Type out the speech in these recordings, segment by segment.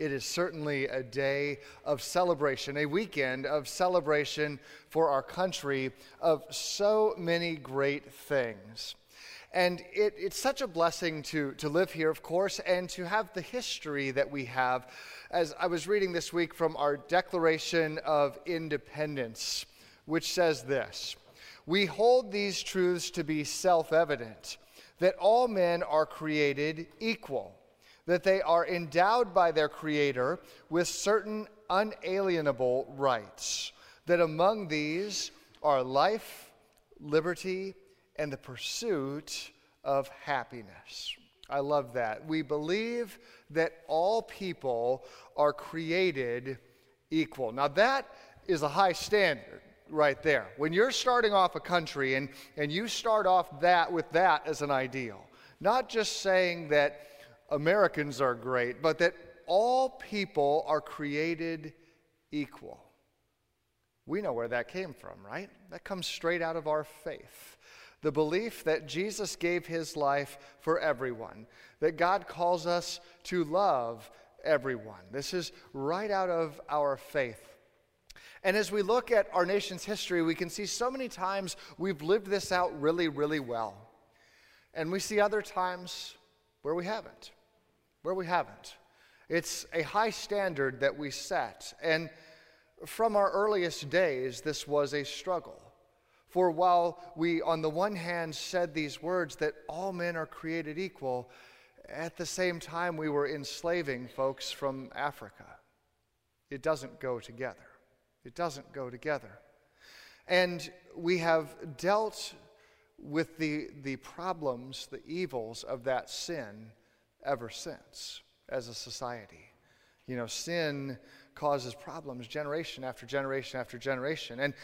it is certainly a day of celebration, a weekend of celebration for our country of so many great things. And it, it's such a blessing to, to live here, of course, and to have the history that we have. As I was reading this week from our Declaration of Independence, which says this We hold these truths to be self evident that all men are created equal, that they are endowed by their Creator with certain unalienable rights, that among these are life, liberty, and the pursuit of happiness. I love that. We believe that all people are created equal. Now, that is a high standard right there. When you're starting off a country and, and you start off that with that as an ideal, not just saying that Americans are great, but that all people are created equal. We know where that came from, right? That comes straight out of our faith. The belief that Jesus gave his life for everyone, that God calls us to love everyone. This is right out of our faith. And as we look at our nation's history, we can see so many times we've lived this out really, really well. And we see other times where we haven't, where we haven't. It's a high standard that we set. And from our earliest days, this was a struggle. For while we, on the one hand, said these words that all men are created equal, at the same time we were enslaving folks from Africa. It doesn't go together. It doesn't go together. And we have dealt with the, the problems, the evils of that sin ever since as a society. You know, sin causes problems generation after generation after generation. And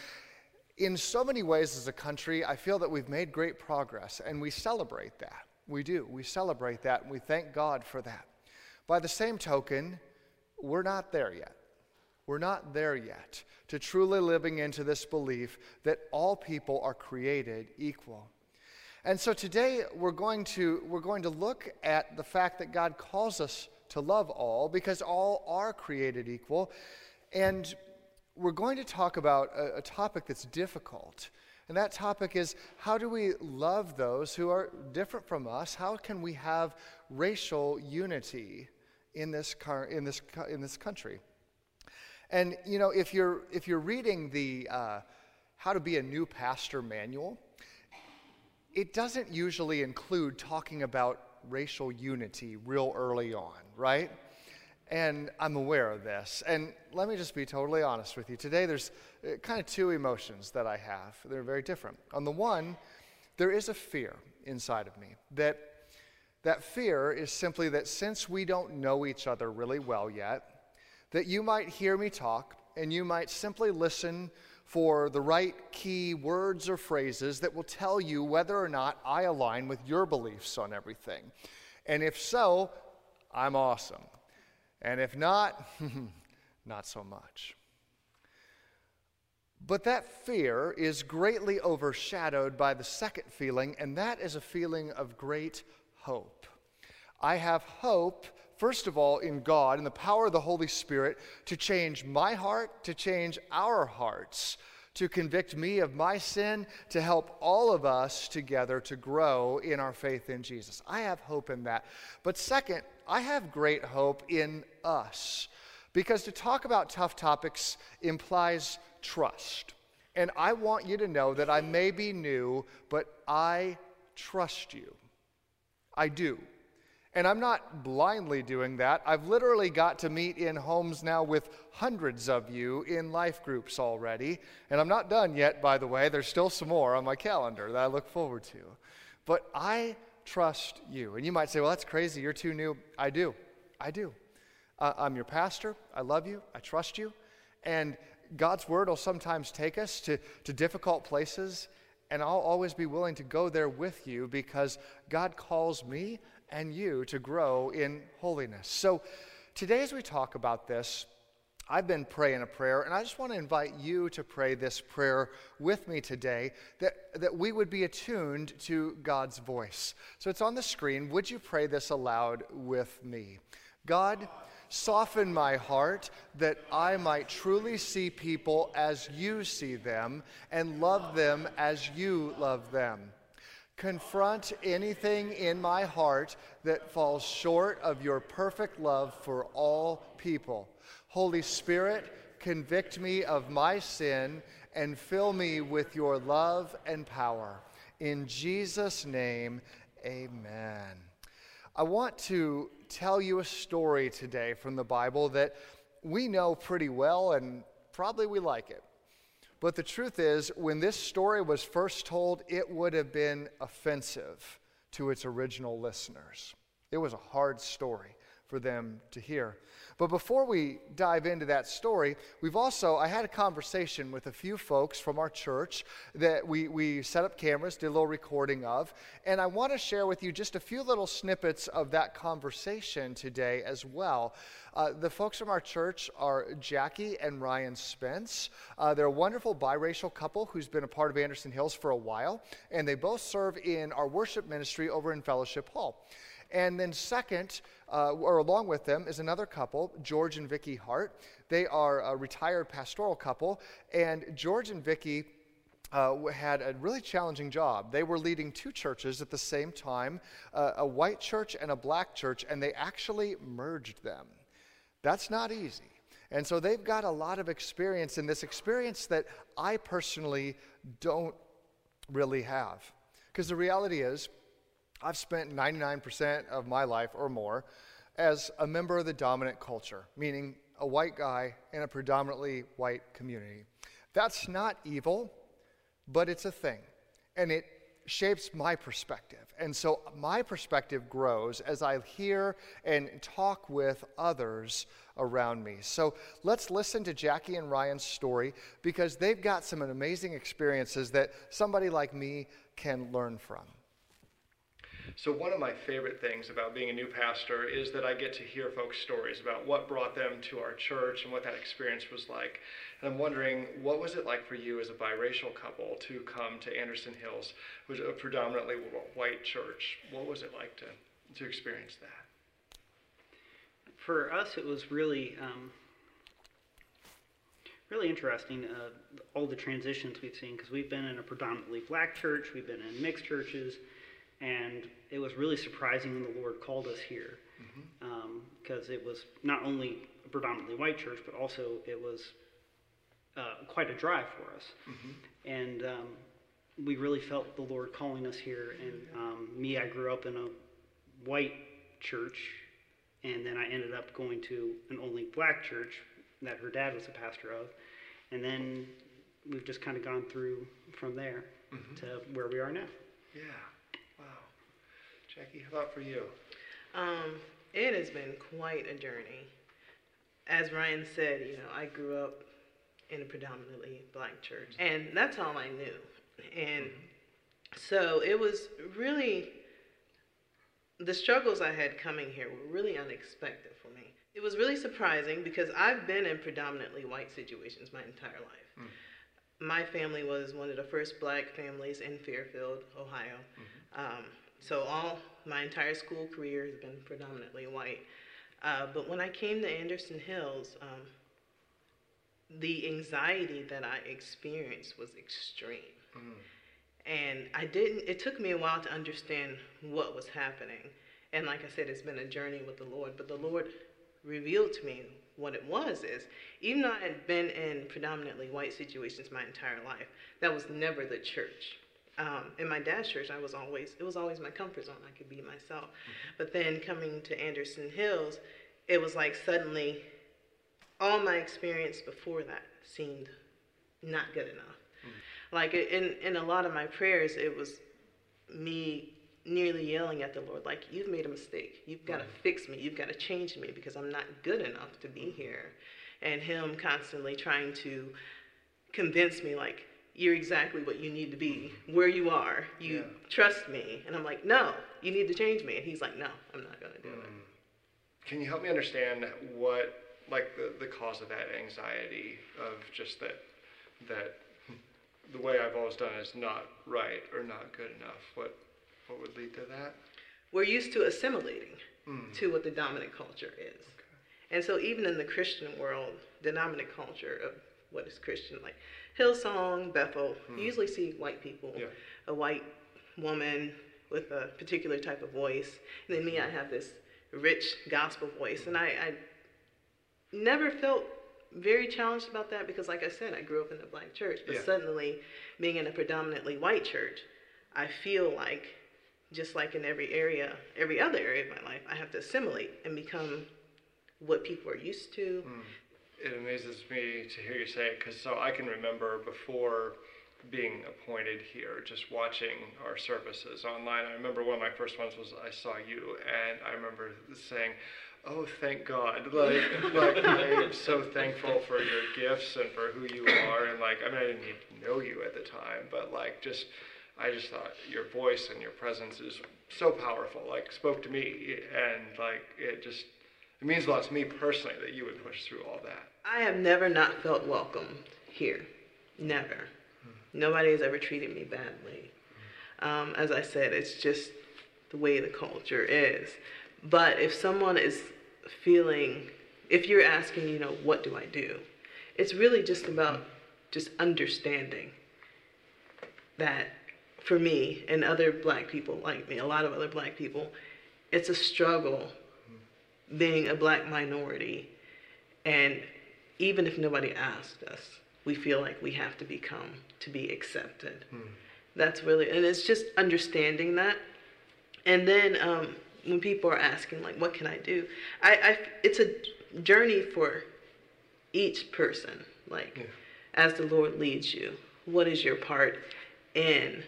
in so many ways as a country, I feel that we've made great progress, and we celebrate that. We do. We celebrate that, and we thank God for that. By the same token, we're not there yet. We're not there yet to truly living into this belief that all people are created equal. And so today we're going to we're going to look at the fact that God calls us to love all because all are created equal. And we're going to talk about a, a topic that's difficult. And that topic is how do we love those who are different from us? How can we have racial unity in this, car, in this, in this country? And you know, if you're if you're reading the uh, How to Be a New Pastor manual, it doesn't usually include talking about racial unity real early on, right? And I'm aware of this. And let me just be totally honest with you. Today, there's uh, kind of two emotions that I have. They're very different. On the one, there is a fear inside of me that that fear is simply that since we don't know each other really well yet, that you might hear me talk and you might simply listen for the right key words or phrases that will tell you whether or not I align with your beliefs on everything. And if so, I'm awesome. And if not, not so much. But that fear is greatly overshadowed by the second feeling, and that is a feeling of great hope. I have hope first of all, in God and the power of the Holy Spirit to change my heart, to change our hearts, to convict me of my sin, to help all of us together to grow in our faith in Jesus. I have hope in that. But second, I have great hope in us. Because to talk about tough topics implies trust. And I want you to know that I may be new, but I trust you. I do. And I'm not blindly doing that. I've literally got to meet in homes now with hundreds of you in life groups already. And I'm not done yet, by the way. There's still some more on my calendar that I look forward to. But I trust you. And you might say, well, that's crazy. You're too new. I do. I do. Uh, I'm your pastor. I love you. I trust you. And God's word will sometimes take us to, to difficult places. And I'll always be willing to go there with you because God calls me and you to grow in holiness. So, today, as we talk about this, I've been praying a prayer, and I just want to invite you to pray this prayer with me today that, that we would be attuned to God's voice. So it's on the screen. Would you pray this aloud with me? God, soften my heart that I might truly see people as you see them and love them as you love them. Confront anything in my heart that falls short of your perfect love for all people. Holy Spirit, convict me of my sin and fill me with your love and power. In Jesus' name, amen. I want to tell you a story today from the Bible that we know pretty well and probably we like it. But the truth is, when this story was first told, it would have been offensive to its original listeners. It was a hard story for them to hear. But before we dive into that story, we've also, I had a conversation with a few folks from our church that we, we set up cameras, did a little recording of, and I want to share with you just a few little snippets of that conversation today as well. Uh, the folks from our church are Jackie and Ryan Spence. Uh, they're a wonderful biracial couple who's been a part of Anderson Hills for a while, and they both serve in our worship ministry over in Fellowship Hall. And then, second, uh, or along with them, is another couple, George and Vicki Hart. They are a retired pastoral couple, and George and Vicki. Uh, had a really challenging job. They were leading two churches at the same time uh, a white church and a black church, and they actually merged them. That's not easy. And so they've got a lot of experience in this experience that I personally don't really have. Because the reality is, I've spent 99% of my life or more as a member of the dominant culture, meaning a white guy in a predominantly white community. That's not evil, but it's a thing. And it shapes my perspective. And so my perspective grows as I hear and talk with others around me. So let's listen to Jackie and Ryan's story because they've got some amazing experiences that somebody like me can learn from. So, one of my favorite things about being a new pastor is that I get to hear folks' stories about what brought them to our church and what that experience was like. And I'm wondering, what was it like for you as a biracial couple to come to Anderson Hills, which is a predominantly white church? What was it like to, to experience that? For us, it was really. Um, really interesting uh, all the transitions we've seen because we've been in a predominantly black church, we've been in mixed churches, and it was really surprising when the Lord called us here because mm-hmm. um, it was not only a predominantly white church, but also it was uh, quite a drive for us. Mm-hmm. And um, we really felt the Lord calling us here. And um, me, I grew up in a white church, and then I ended up going to an only black church that her dad was a pastor of. And then we've just kind of gone through from there mm-hmm. to where we are now. Yeah. Jackie, how about for you? Um, it has been quite a journey. As Ryan said, you know, I grew up in a predominantly black church, and that's all I knew. And so it was really the struggles I had coming here were really unexpected for me. It was really surprising because I've been in predominantly white situations my entire life. Mm. My family was one of the first black families in Fairfield, Ohio. Mm-hmm. Um, so all my entire school career has been predominantly white. Uh, but when I came to Anderson Hills, um, the anxiety that I experienced was extreme. Mm. And I didn't, it took me a while to understand what was happening. And like I said, it's been a journey with the Lord, but the Lord revealed to me what it was is even though I had been in predominantly white situations my entire life, that was never the church um, in my dad's church, I was always it was always my comfort zone. I could be myself. Mm-hmm. But then coming to Anderson Hills, it was like suddenly all my experience before that seemed not good enough. Mm-hmm. Like in in a lot of my prayers, it was me nearly yelling at the Lord, like, "You've made a mistake. You've got to mm-hmm. fix me. You've got to change me because I'm not good enough to be mm-hmm. here." And Him constantly trying to convince me, like you're exactly what you need to be where you are. You yeah. trust me. And I'm like, no, you need to change me. And he's like, no, I'm not going to do mm. it. Can you help me understand what, like, the, the cause of that anxiety of just that, that the way I've always done is not right or not good enough? What, what would lead to that? We're used to assimilating mm. to what the dominant culture is. Okay. And so even in the Christian world, the dominant culture of what is Christian, like Hillsong, Bethel, you hmm. usually see white people, Yeah. a white woman with a particular type of voice. And then me, I have this rich gospel voice. And I, I never felt very challenged about that because, like I said, I grew up in a black church. But Yeah. suddenly, being in a predominantly white church, I feel like, just like in every area, every other area of my life, I have to assimilate and become what people are used to. Hmm. It amazes me to hear you say it because so I can remember before being appointed here, just watching our services online. I remember one of my first ones was I saw you, and I remember saying, "Oh, thank God!" Like, like I'm so thankful for your gifts and for who you are, and like I mean I didn't even know you at the time, but like just I just thought your voice and your presence is so powerful. Like spoke to me, and like it just it means a lot to me personally that you would push through all that. I have never not felt welcome here. Never. Nobody has ever treated me badly. Um, as I said, it's just the way the culture is. But if someone is feeling, if you're asking, you know, what do I do? It's really just about just understanding that for me and other black people like me, a lot of other black people, it's a struggle being a black minority. And even if nobody asked us, we feel like we have to become to be accepted. That's really, and it's just understanding that. And then um, when people are asking, like, what can I do? I, I it's a journey for each person. Like, Yeah. as the Lord leads you, what is your part in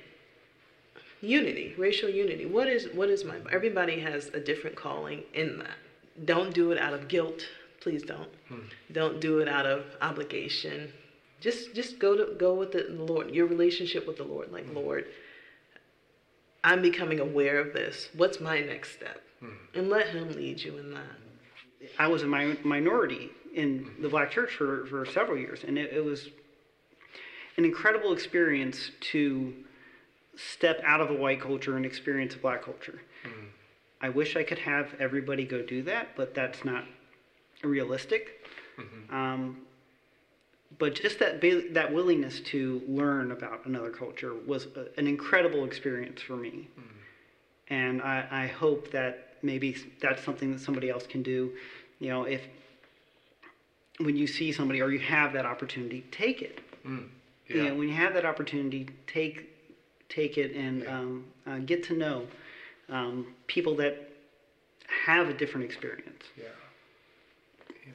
unity, racial unity? What is what is my? Everybody has a different calling in that. Don't do it out of guilt. Please don't. Hmm. Don't do it out of obligation. Just just go to go with the Lord. Your relationship with the Lord, like hmm. Lord. I'm becoming aware of this. What's my next step? Hmm. And let Him lead you in that. I was a mi- minority in the black church for, for several years, and it, it was an incredible experience to step out of a white culture and experience a black culture. I wish I could have everybody go do that, but that's not realistic. Um, but just that ba- that willingness to learn about another culture was a, an incredible experience for me, and I, I hope that maybe that's something that somebody else can do. You know, if when you see somebody or you have that opportunity, take it. You Yeah. know, when you have that opportunity, take take it and um, uh, get to know um, people that have a different experience. Yeah. Amen.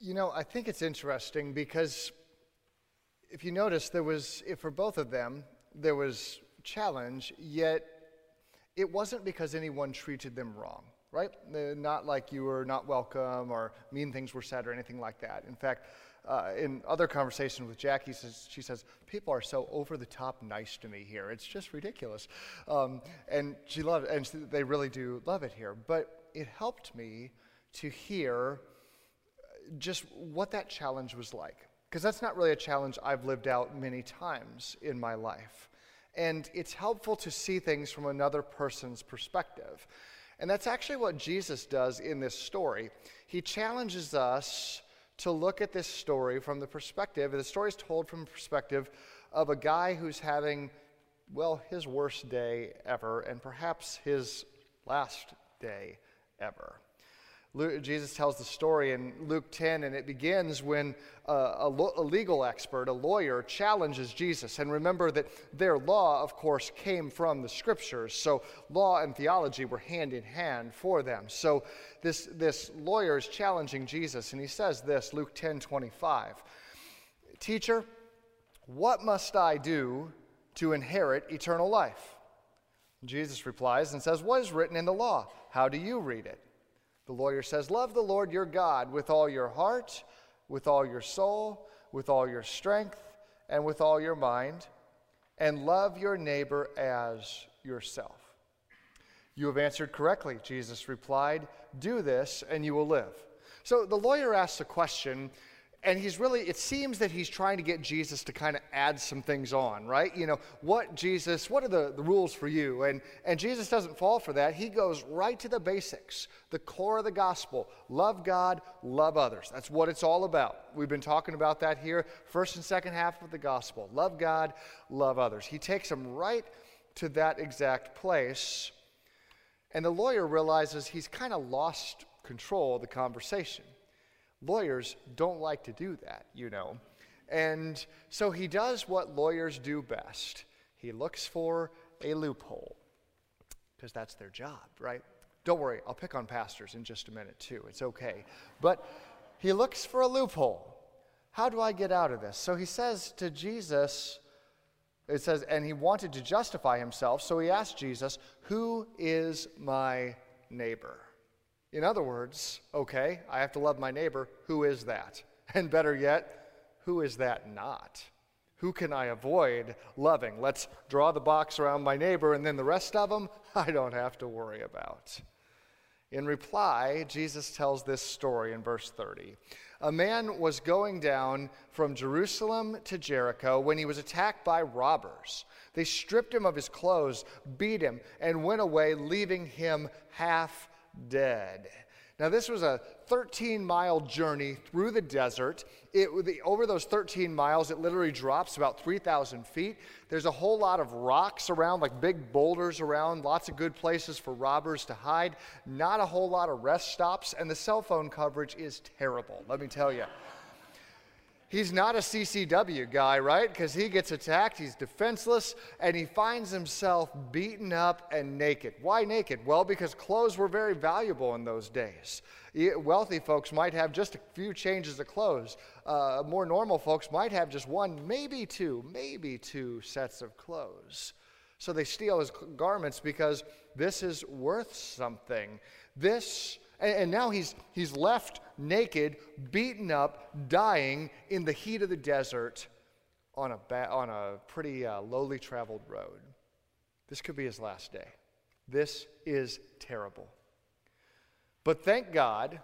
You know, I think it's interesting because if you notice, there was, if for both of them, there was challenge, yet it wasn't because anyone treated them wrong, right? Not like you were not welcome or mean things were said or anything like that. In fact, uh, in other conversations with Jackie, says, she says, People are so over the top nice to me here. It's just ridiculous. Um, and she loved and she- they really do love it here. But it helped me to hear just what that challenge was like. Because that's not really a challenge I've lived out many times in my life. And it's helpful to see things from another person's perspective. And that's actually what Jesus does in this story. He challenges us to look at this story from the perspective, the story is told from the perspective of a guy who's having, well, his worst day ever, and perhaps his last day ever. Luke, Jesus tells the story in Luke 10, and it begins when uh, a, lo- a legal expert, a lawyer, challenges Jesus. And remember that their law, of course, came from the scriptures. So law and theology were hand in hand for them. So this, this lawyer is challenging Jesus, and he says this Luke 10 25. Teacher, what must I do to inherit eternal life? Jesus replies and says, What is written in the law? How do you read it? The lawyer says, Love the Lord your God with all your heart, with all your soul, with all your strength, and with all your mind, and love your neighbor as yourself. You have answered correctly, Jesus replied. Do this, and you will live. So the lawyer asks a question, and he's really it seems that he's trying to get jesus to kind of add some things on right? You know what jesus what are the, the rules for you? And and jesus doesn't fall for that. He goes right to the basics the core of the gospel. Love god love others. That's what it's all about. We've been talking about that here first and second half of the gospel. Love god love others. He takes them right to that exact place and the lawyer realizes he's kind of lost control of the conversation Lawyers don't like to do that, you know. And so he does what lawyers do best he looks for a loophole, because that's their job, right? Don't worry, I'll pick on pastors in just a minute, too. It's okay. But he looks for a loophole. How do I get out of this? So he says to Jesus, it says, and he wanted to justify himself, so he asked Jesus, Who is my neighbor? In other words, okay, I have to love my neighbor. Who is that? And better yet, who is that not? Who can I avoid loving? Let's draw the box around my neighbor, and then the rest of them, I don't have to worry about. In reply, Jesus tells this story in verse 30. A man was going down from Jerusalem to Jericho when he was attacked by robbers. They stripped him of his clothes, beat him, and went away, leaving him half dead. Now, this was a 13 mile journey through the desert. It, over those 13 miles, it literally drops about 3,000 feet. There's a whole lot of rocks around, like big boulders around, lots of good places for robbers to hide, not a whole lot of rest stops, and the cell phone coverage is terrible, let me tell you. He's not a CCW guy, right? Because he gets attacked, he's defenseless, and he finds himself beaten up and naked. Why naked? Well, because clothes were very valuable in those days. Wealthy folks might have just a few changes of clothes. Uh, more normal folks might have just one, maybe two, maybe two sets of clothes. So they steal his garments because this is worth something. This and, and now he's, he's left naked, beaten up, dying in the heat of the desert on a, ba- on a pretty uh, lowly traveled road. This could be his last day. This is terrible. But thank God,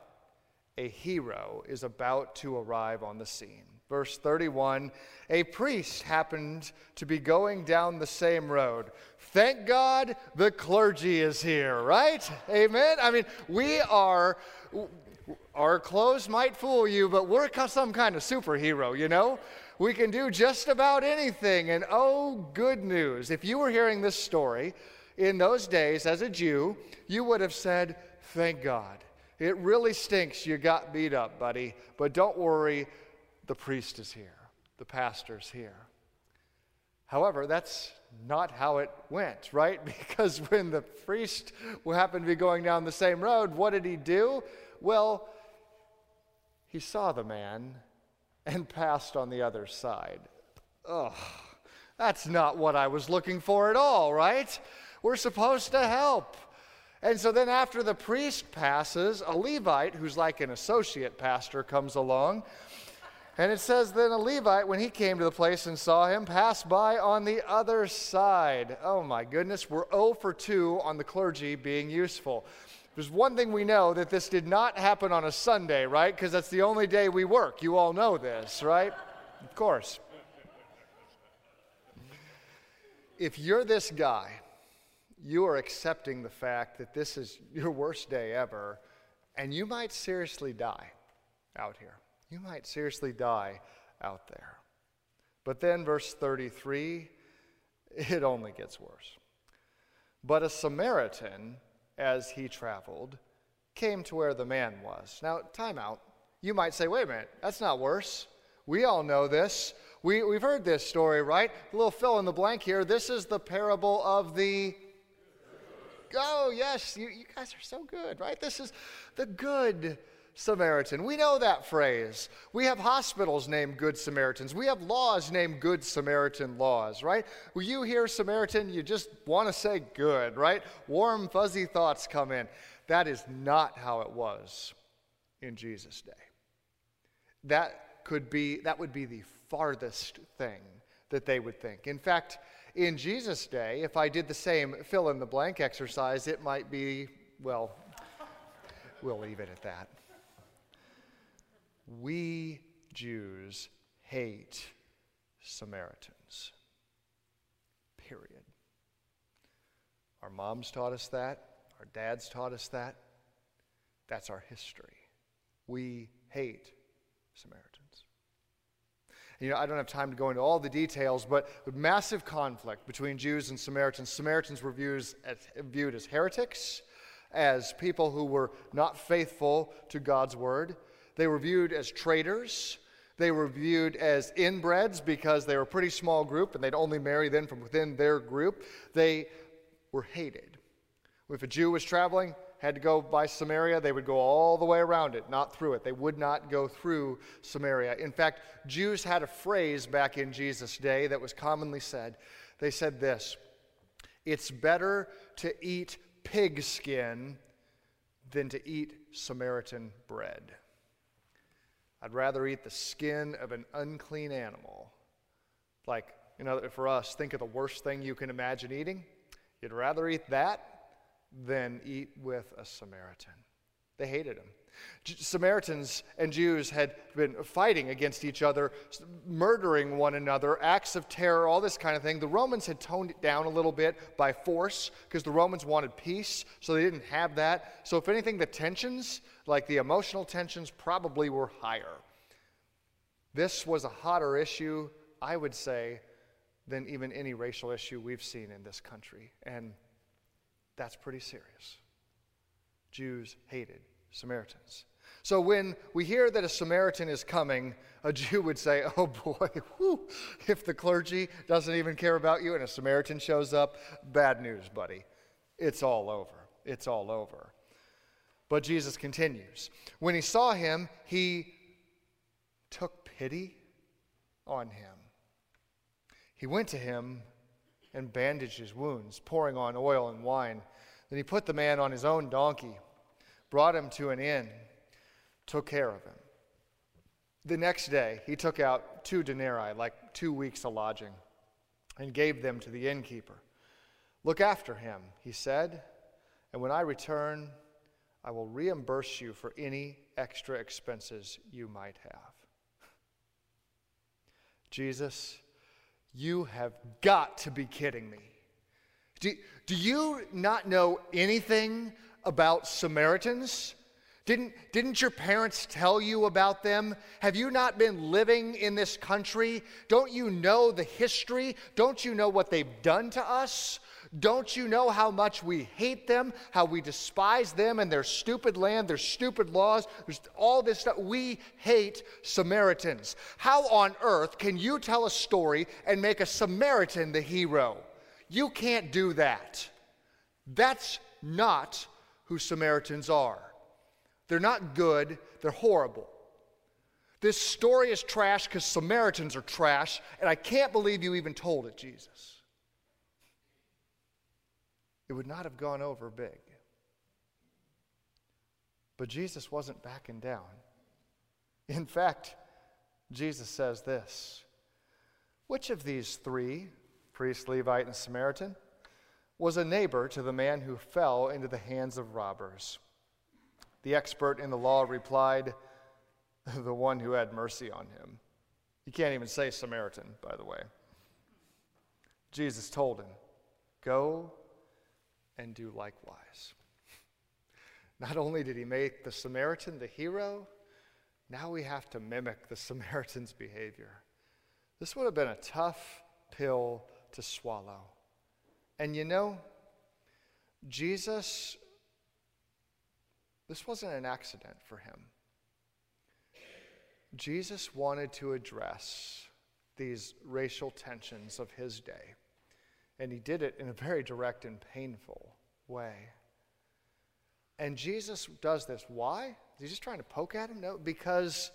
a hero is about to arrive on the scene. Verse 31 A priest happened to be going down the same road. Thank God the clergy is here, right? Amen? I mean, we are, our clothes might fool you, but we're some kind of superhero, you know? We can do just about anything. And oh, good news. If you were hearing this story in those days as a Jew, you would have said, Thank God. It really stinks you got beat up, buddy, but don't worry the priest is here, the pastor's here. However, that's not how it went, right? Because when the priest happened to be going down the same road, what did he do? Well, he saw the man and passed on the other side. Ugh, that's not what I was looking for at all, right? We're supposed to help. And so then, after the priest passes, a Levite, who's like an associate pastor, comes along and it says, Then a Levite, when he came to the place and saw him, passed by on the other side. Oh my goodness, we're 0 for 2 on the clergy being useful. There's one thing we know that this did not happen on a Sunday, right? Because that's the only day we work. You all know this, right? Of course. If you're this guy, you are accepting the fact that this is your worst day ever, and you might seriously die out here. You might seriously die out there. But then, verse 33, it only gets worse. But a Samaritan, as he traveled, came to where the man was. Now, time out. You might say, wait a minute, that's not worse. We all know this. We, we've heard this story, right? A little fill in the blank here. This is the parable of the. Oh, yes, you, you guys are so good, right? This is the good Samaritan. We know that phrase. We have hospitals named Good Samaritans. We have laws named Good Samaritan laws, right? When you hear Samaritan, you just want to say good, right? Warm, fuzzy thoughts come in. That is not how it was in Jesus' day. That could be, that would be the farthest thing that they would think. In fact, in Jesus' day, if I did the same fill in the blank exercise, it might be, well, we'll leave it at that we Jews hate Samaritans. Period. Our moms taught us that. Our dads taught us that. That's our history. We hate Samaritans. You know, I don't have time to go into all the details, but massive conflict between Jews and Samaritans. Samaritans were as, viewed as heretics, as people who were not faithful to God's word. They were viewed as traitors. They were viewed as inbreds because they were a pretty small group and they'd only marry then from within their group. They were hated. If a Jew was traveling, had to go by Samaria, they would go all the way around it, not through it. They would not go through Samaria. In fact, Jews had a phrase back in Jesus' day that was commonly said. They said this It's better to eat pig skin than to eat Samaritan bread. I'd rather eat the skin of an unclean animal. Like, you know, for us, think of the worst thing you can imagine eating. You'd rather eat that than eat with a Samaritan. They hated him. Samaritans and Jews had been fighting against each other, murdering one another, acts of terror, all this kind of thing. The Romans had toned it down a little bit by force because the Romans wanted peace, so they didn't have that. So, if anything, the tensions, like the emotional tensions, probably were higher. This was a hotter issue, I would say, than even any racial issue we've seen in this country. And that's pretty serious. Jews hated Samaritans. So when we hear that a Samaritan is coming, a Jew would say, Oh boy, whew, if the clergy doesn't even care about you and a Samaritan shows up, bad news, buddy. It's all over. It's all over. But Jesus continues. When he saw him, he took pity on him. He went to him and bandaged his wounds, pouring on oil and wine. Then he put the man on his own donkey, brought him to an inn, took care of him. The next day, he took out two denarii, like two weeks' of lodging, and gave them to the innkeeper. Look after him, he said, and when I return, I will reimburse you for any extra expenses you might have. Jesus you have got to be kidding me. Do, do you not know anything about Samaritans? Didn't, didn't your parents tell you about them? Have you not been living in this country? Don't you know the history? Don't you know what they've done to us? Don't you know how much we hate them, how we despise them and their stupid land, their stupid laws, There's all this stuff? We hate Samaritans. How on earth can you tell a story and make a Samaritan the hero? You can't do that. That's not who Samaritans are. They're not good, they're horrible. This story is trash because Samaritans are trash, and I can't believe you even told it, Jesus it would not have gone over big. But Jesus wasn't backing down. In fact, Jesus says this Which of these three, priest, Levite, and Samaritan, was a neighbor to the man who fell into the hands of robbers? The expert in the law replied, The one who had mercy on him. You can't even say Samaritan, by the way. Jesus told him, Go and do likewise. Not only did he make the Samaritan the hero, now we have to mimic the Samaritan's behavior. This would have been a tough pill to swallow. And you know, Jesus, this wasn't an accident for him. Jesus wanted to address these racial tensions of his day. And he did it in a very direct and painful way. And Jesus does this. Why? Is he just trying to poke at him? No, because,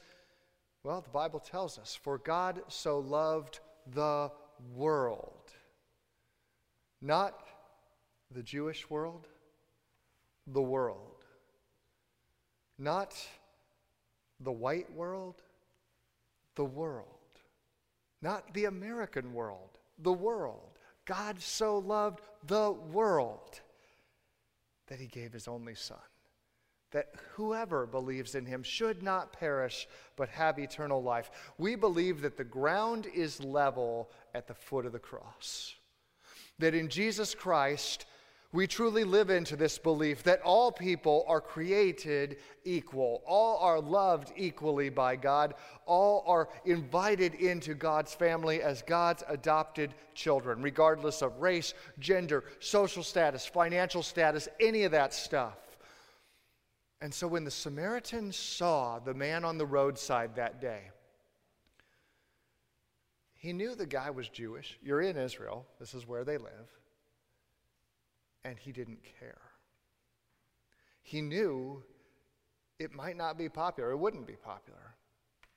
well, the Bible tells us, for God so loved the world. Not the Jewish world, the world. Not the white world, the world. Not the American world, the world. God so loved the world that he gave his only son, that whoever believes in him should not perish but have eternal life. We believe that the ground is level at the foot of the cross. That in Jesus Christ, we truly live into this belief that all people are created equal, all are loved equally by God, all are invited into God's family as God's adopted children, regardless of race, gender, social status, financial status, any of that stuff. And so when the Samaritan saw the man on the roadside that day, he knew the guy was Jewish. You're in Israel, this is where they live. And he didn't care. He knew it might not be popular, it wouldn't be popular,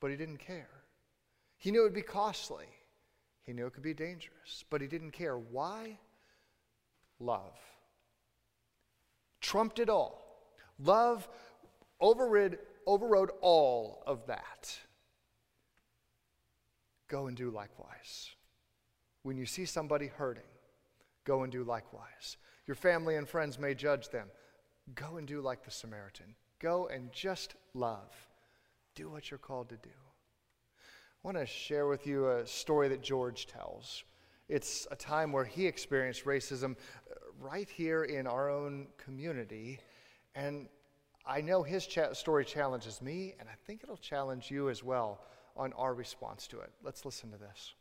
but he didn't care. He knew it would be costly, he knew it could be dangerous, but he didn't care. Why? Love. Trumped it all. Love overrid, overrode all of that. Go and do likewise. When you see somebody hurting, go and do likewise. Your family and friends may judge them. Go and do like the Samaritan. Go and just love. Do what you're called to do. I want to share with you a story that George tells. It's a time where he experienced racism right here in our own community. And I know his cha- story challenges me, and I think it'll challenge you as well on our response to it. Let's listen to this.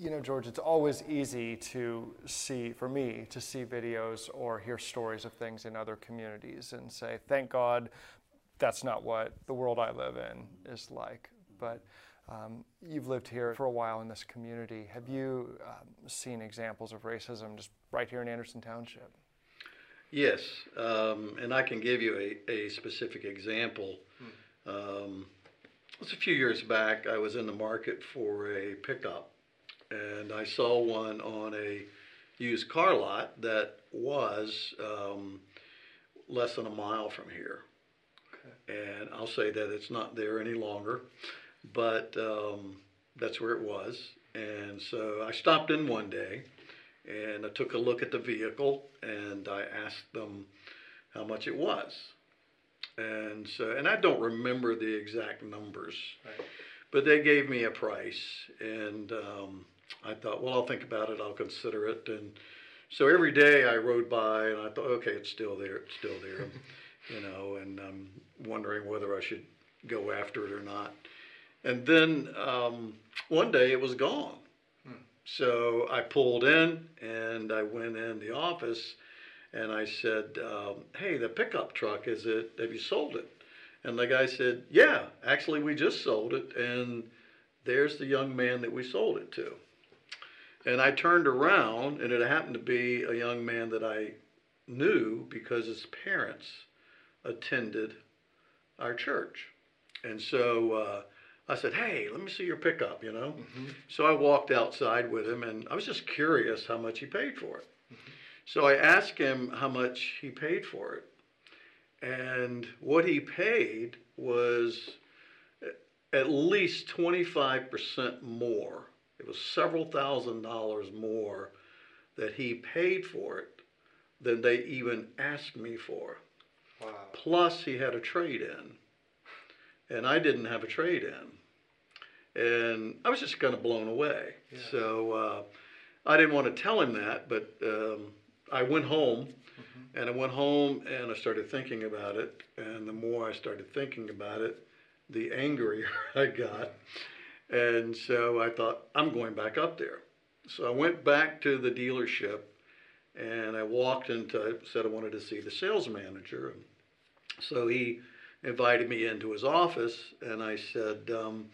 You know, George, it's always easy to see, for me, to see videos or hear stories of things in other communities and say, thank God that's not what the world I live in is like. But um, you've lived here for a while in this community. Have you um, seen examples of racism just right here in Anderson Township? Yes, um, and I can give you a, a specific example. Um, it was a few years back. I was in the market for a pickup, and I saw one on a used car lot that was um, less than a mile from here. Okay. And I'll say that it's not there any longer, but um, that's where it was. And so I stopped in one day and I took a look at the vehicle and I asked them how much it was. And so, and I don't remember the exact numbers, Right. but they gave me a price, and um, I thought, well, I'll think about it, I'll consider it, and so every day I rode by and I thought, okay, it's still there, it's still there, you know, and I'm wondering whether I should go after it or not. And then um, one day it was gone. So I pulled in and I went in the office and I said, um, "Hey, the pickup truck is it? Have you sold it?" And the guy said, "Yeah, actually, we just sold it, and there's the young man that we sold it to." And I turned around, and it happened to be a young man that I knew because his parents attended our church, and so. Uh, I said, "Hey, let me see your pickup," you know. So I walked outside with him, and I was just curious how much he paid for it. So I asked him how much he paid for it, and what he paid was at least twenty five percent more. It was several thousand dollars more that he paid for it than they even asked me for. Wow. Plus, he had a trade in, and I didn't have a trade in. And I was just kind of blown away. So uh, I didn't want to tell him that, but um, I went home, and I went home and I started thinking about it. And the more I started thinking about it, the angrier I got. And so I thought, I'm going back up there. So I went back to the dealership and I walked into, said I wanted to see the sales manager. So he invited me into his office and I said, um,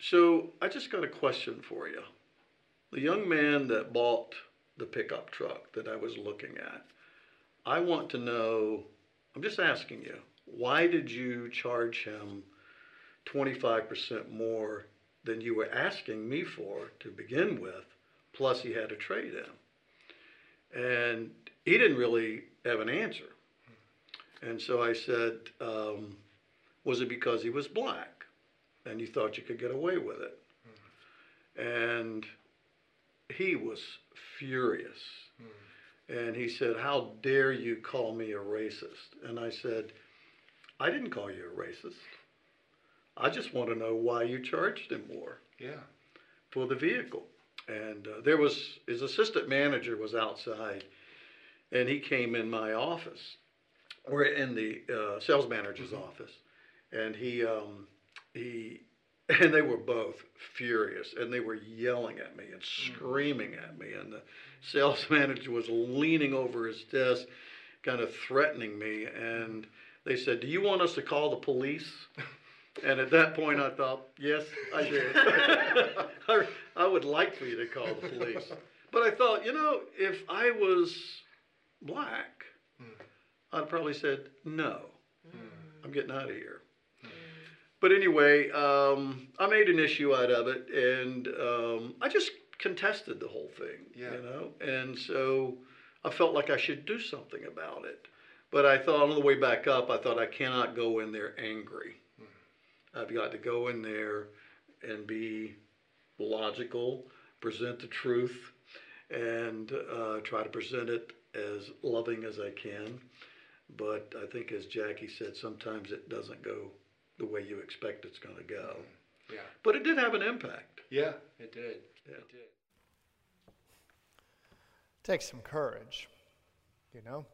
So I just got a question for you. The young man that bought the pickup truck that I was looking at, I want to know, I'm just asking you, why did you charge him 25% more than you were asking me for to begin with, plus he had a trade in? And he didn't really have an answer. And so I said, um, Was it because he was black and you thought you could get away with it? And he was furious. And he said, How dare you call me a racist? And I said, I didn't call you a racist. I just want to know why you charged him more Yeah. for the vehicle. And uh, there was his assistant manager was outside, and he came in my office, or in the uh, sales manager's office, and he um, he and they were both furious, and they were yelling at me and screaming at me, and the sales manager was leaning over his desk, kind of threatening me, and they said, "Do you want us to call the police?" And at that point, I thought, yes, I did. I, I would like for you to call the police. But I thought, you know, if I was black, I'd probably said, no, I'm getting out of here. But anyway, um, I made an issue out of it, and um, I just contested the whole thing, Yeah. you know. And so I felt like I should do something about it. But I thought on the way back up, I thought I cannot go in there angry. I've got to go in there and be logical, present the truth, and uh, try to present it as loving as I can. But I think, as Jackie said, sometimes it doesn't go the way you expect it's going to go. Yeah. But it did have an impact. Yeah, it did. Yeah. It did. Takes some courage, you know?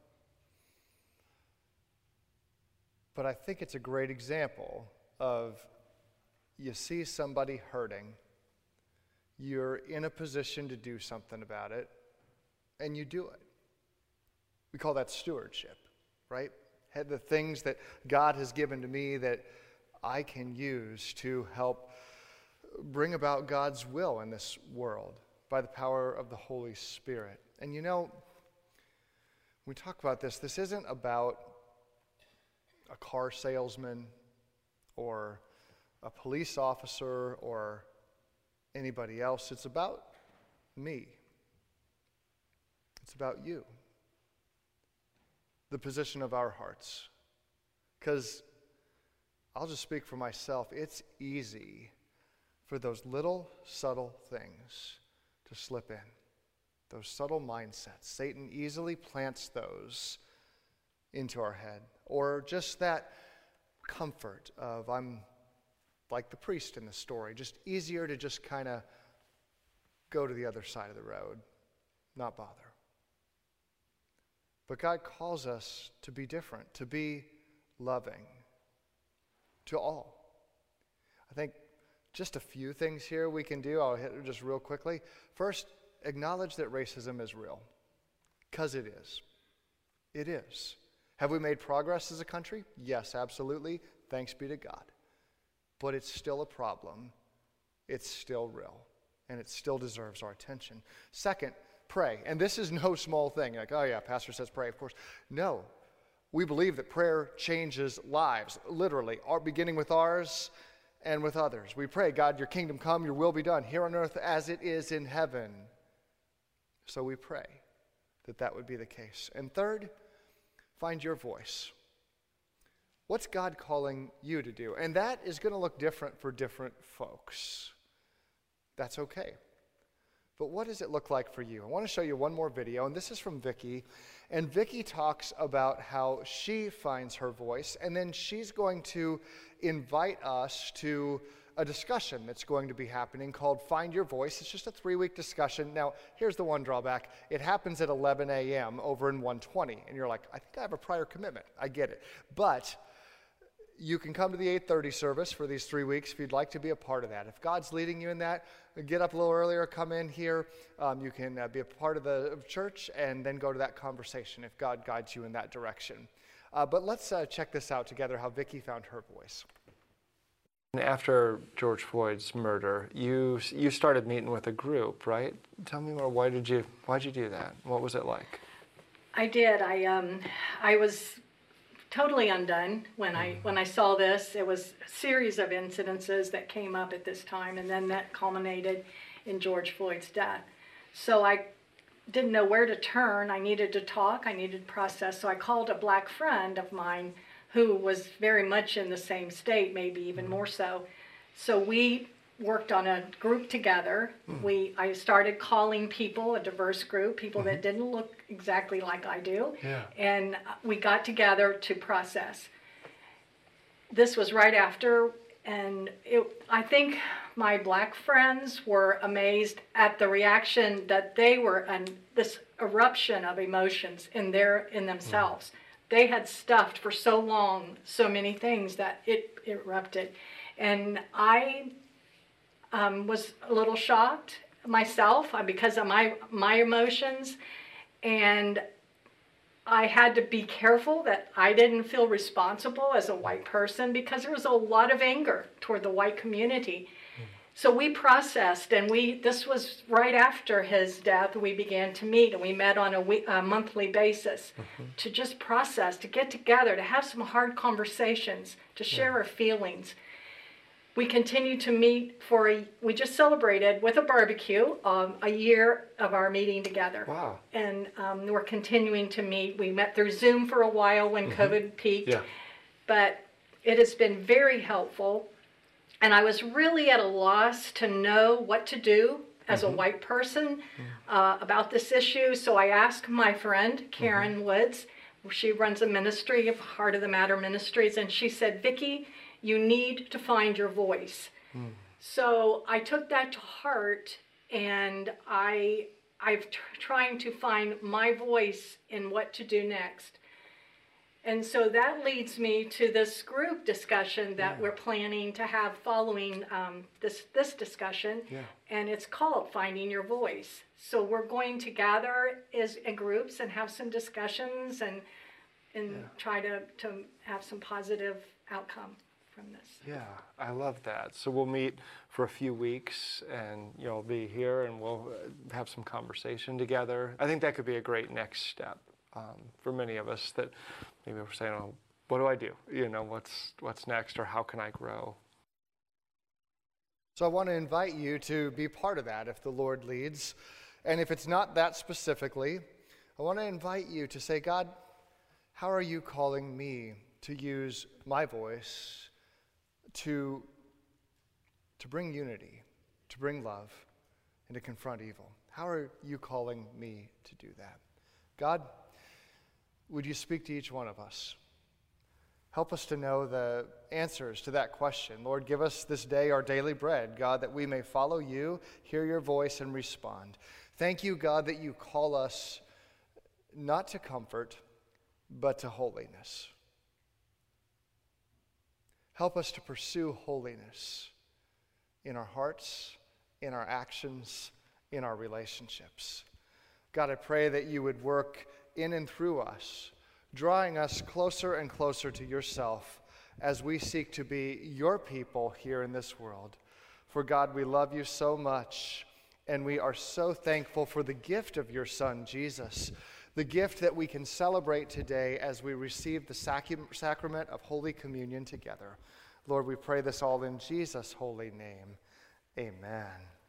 But I think it's a great example of you see somebody hurting, you're in a position to do something about it, and you do it. We call that stewardship, right? The things that God has given to me that I can use to help bring about God's will in this world by the power of the Holy Spirit. And you know, we talk about this, this isn't about a car salesman or a police officer or anybody else. It's about me. It's about you. The position of our hearts. Because I'll just speak for myself. It's easy for those little subtle things to slip in, those subtle mindsets. Satan easily plants those into our head, or just that comfort of I'm like the priest in the story, just easier to just kind of go to the other side of the road, not bother. But God calls us to be different, to be loving to all. I think just a few things here we can do. I'll hit just real quickly. First, acknowledge that racism is real, because it is. It is. Have we made progress as a country? Yes, absolutely. Thanks be to God. But it's still a problem. It's still real. And it still deserves our attention. Second, pray. And this is no small thing. Like, oh, yeah, Pastor says pray, of course. No. We believe that prayer changes lives, literally, our, beginning with ours and with others. We pray, God, your kingdom come, your will be done here on earth as it is in heaven. So we pray that that would be the case. And third, find your voice. What's God calling you to do? And that is going to look different for different folks. That's okay. But what does it look like for you? I want to show you one more video, and this is from Vicki. And Vicki talks about how she finds her voice, and then she's going to invite us to a discussion that's going to be happening called Find Your Voice. It's just a three week discussion. Now, here's the one drawback it happens at 11 a.m. over in 120. And you're like, I think I have a prior commitment. I get it. But you can come to the 8:30 service for these three weeks if you'd like to be a part of that. If God's leading you in that, get up a little earlier, come in here. Um, you can uh, be a part of the church and then go to that conversation if God guides you in that direction. Uh, but let's uh, check this out together. How Vicki found her voice. After George Floyd's murder, you you started meeting with a group, right? Tell me more. Why did you Why did you do that? What was it like? I did. I um, I was totally undone when I when I saw this. It was a series of incidences that came up at this time, and then that culminated in George Floyd's death. So I didn't know where to turn. I needed to talk. I needed to process. So I called a black friend of mine who was very much in the same state, maybe even more so. So we worked on a group together. Hmm. We I started calling people a diverse group, people that didn't look exactly like I do, Mm-hmm. Yeah. and we got together to process. This was right after, and it, I think my black friends were amazed at the reaction that they were and this eruption of emotions in their in themselves. They had stuffed for so long so many things that it erupted, and I um, was a little shocked myself uh, because of my my emotions, and I had to be careful that I didn't feel responsible as a white person because there was a lot of anger toward the white community. So we processed, and we this was right after his death. We began to meet, and we met on a, week, a monthly basis to just process, to get together, to have some hard conversations, to share our feelings. We continue to meet for a. We just celebrated with a barbecue um, a year of our meeting together Wow. and um, we're continuing to meet. We met through Zoom for a while when COVID peaked, Yeah. but it has been very helpful. And I was really at a loss to know what to do as a mm-hmm. white person mm-hmm. uh, about this issue. So I asked my friend Karen mm-hmm. Woods. She runs a ministry of Heart of the Matter Ministries, and she said, "Vicki, you need to find your voice." Hmm. So I took that to heart, and I I've tr- trying to find my voice in what to do next. And so that leads me to this group discussion that we're planning to have following um, this this discussion, Yeah. and it's called Finding Your Voice. So we're going to gather as in groups and have some discussions and and try to, to have some positive outcome from this. Yeah, I love that. So we'll meet for a few weeks, and you'll be here, and we'll uh, have some conversation together. I think that could be a great next step um, for many of us. That maybe we're saying, "Oh, what do I do? You know, what's what's next, or how can I grow?" So I want to invite you to be part of that if the Lord leads. And if it's not that specifically, I want to invite you to say, God, how are you calling me to use my voice to, to bring unity, to bring love, and to confront evil? How are you calling me to do that? God, would you speak to each one of us? Help us to know the answers to that question. Lord, give us this day our daily bread, God, that we may follow you, hear your voice, and respond. Thank you, God, that you call us not to comfort, but to holiness. Help us to pursue holiness in our hearts, in our actions, in our relationships. God, I pray that you would work in and through us, drawing us closer and closer to yourself as we seek to be your people here in this world. For God, we love you so much, and we are so thankful for the gift of your Son, Jesus, the gift that we can celebrate today as we receive the sac- sacrament of Holy Communion together. Lord, we pray this all in Jesus' holy name. Amen.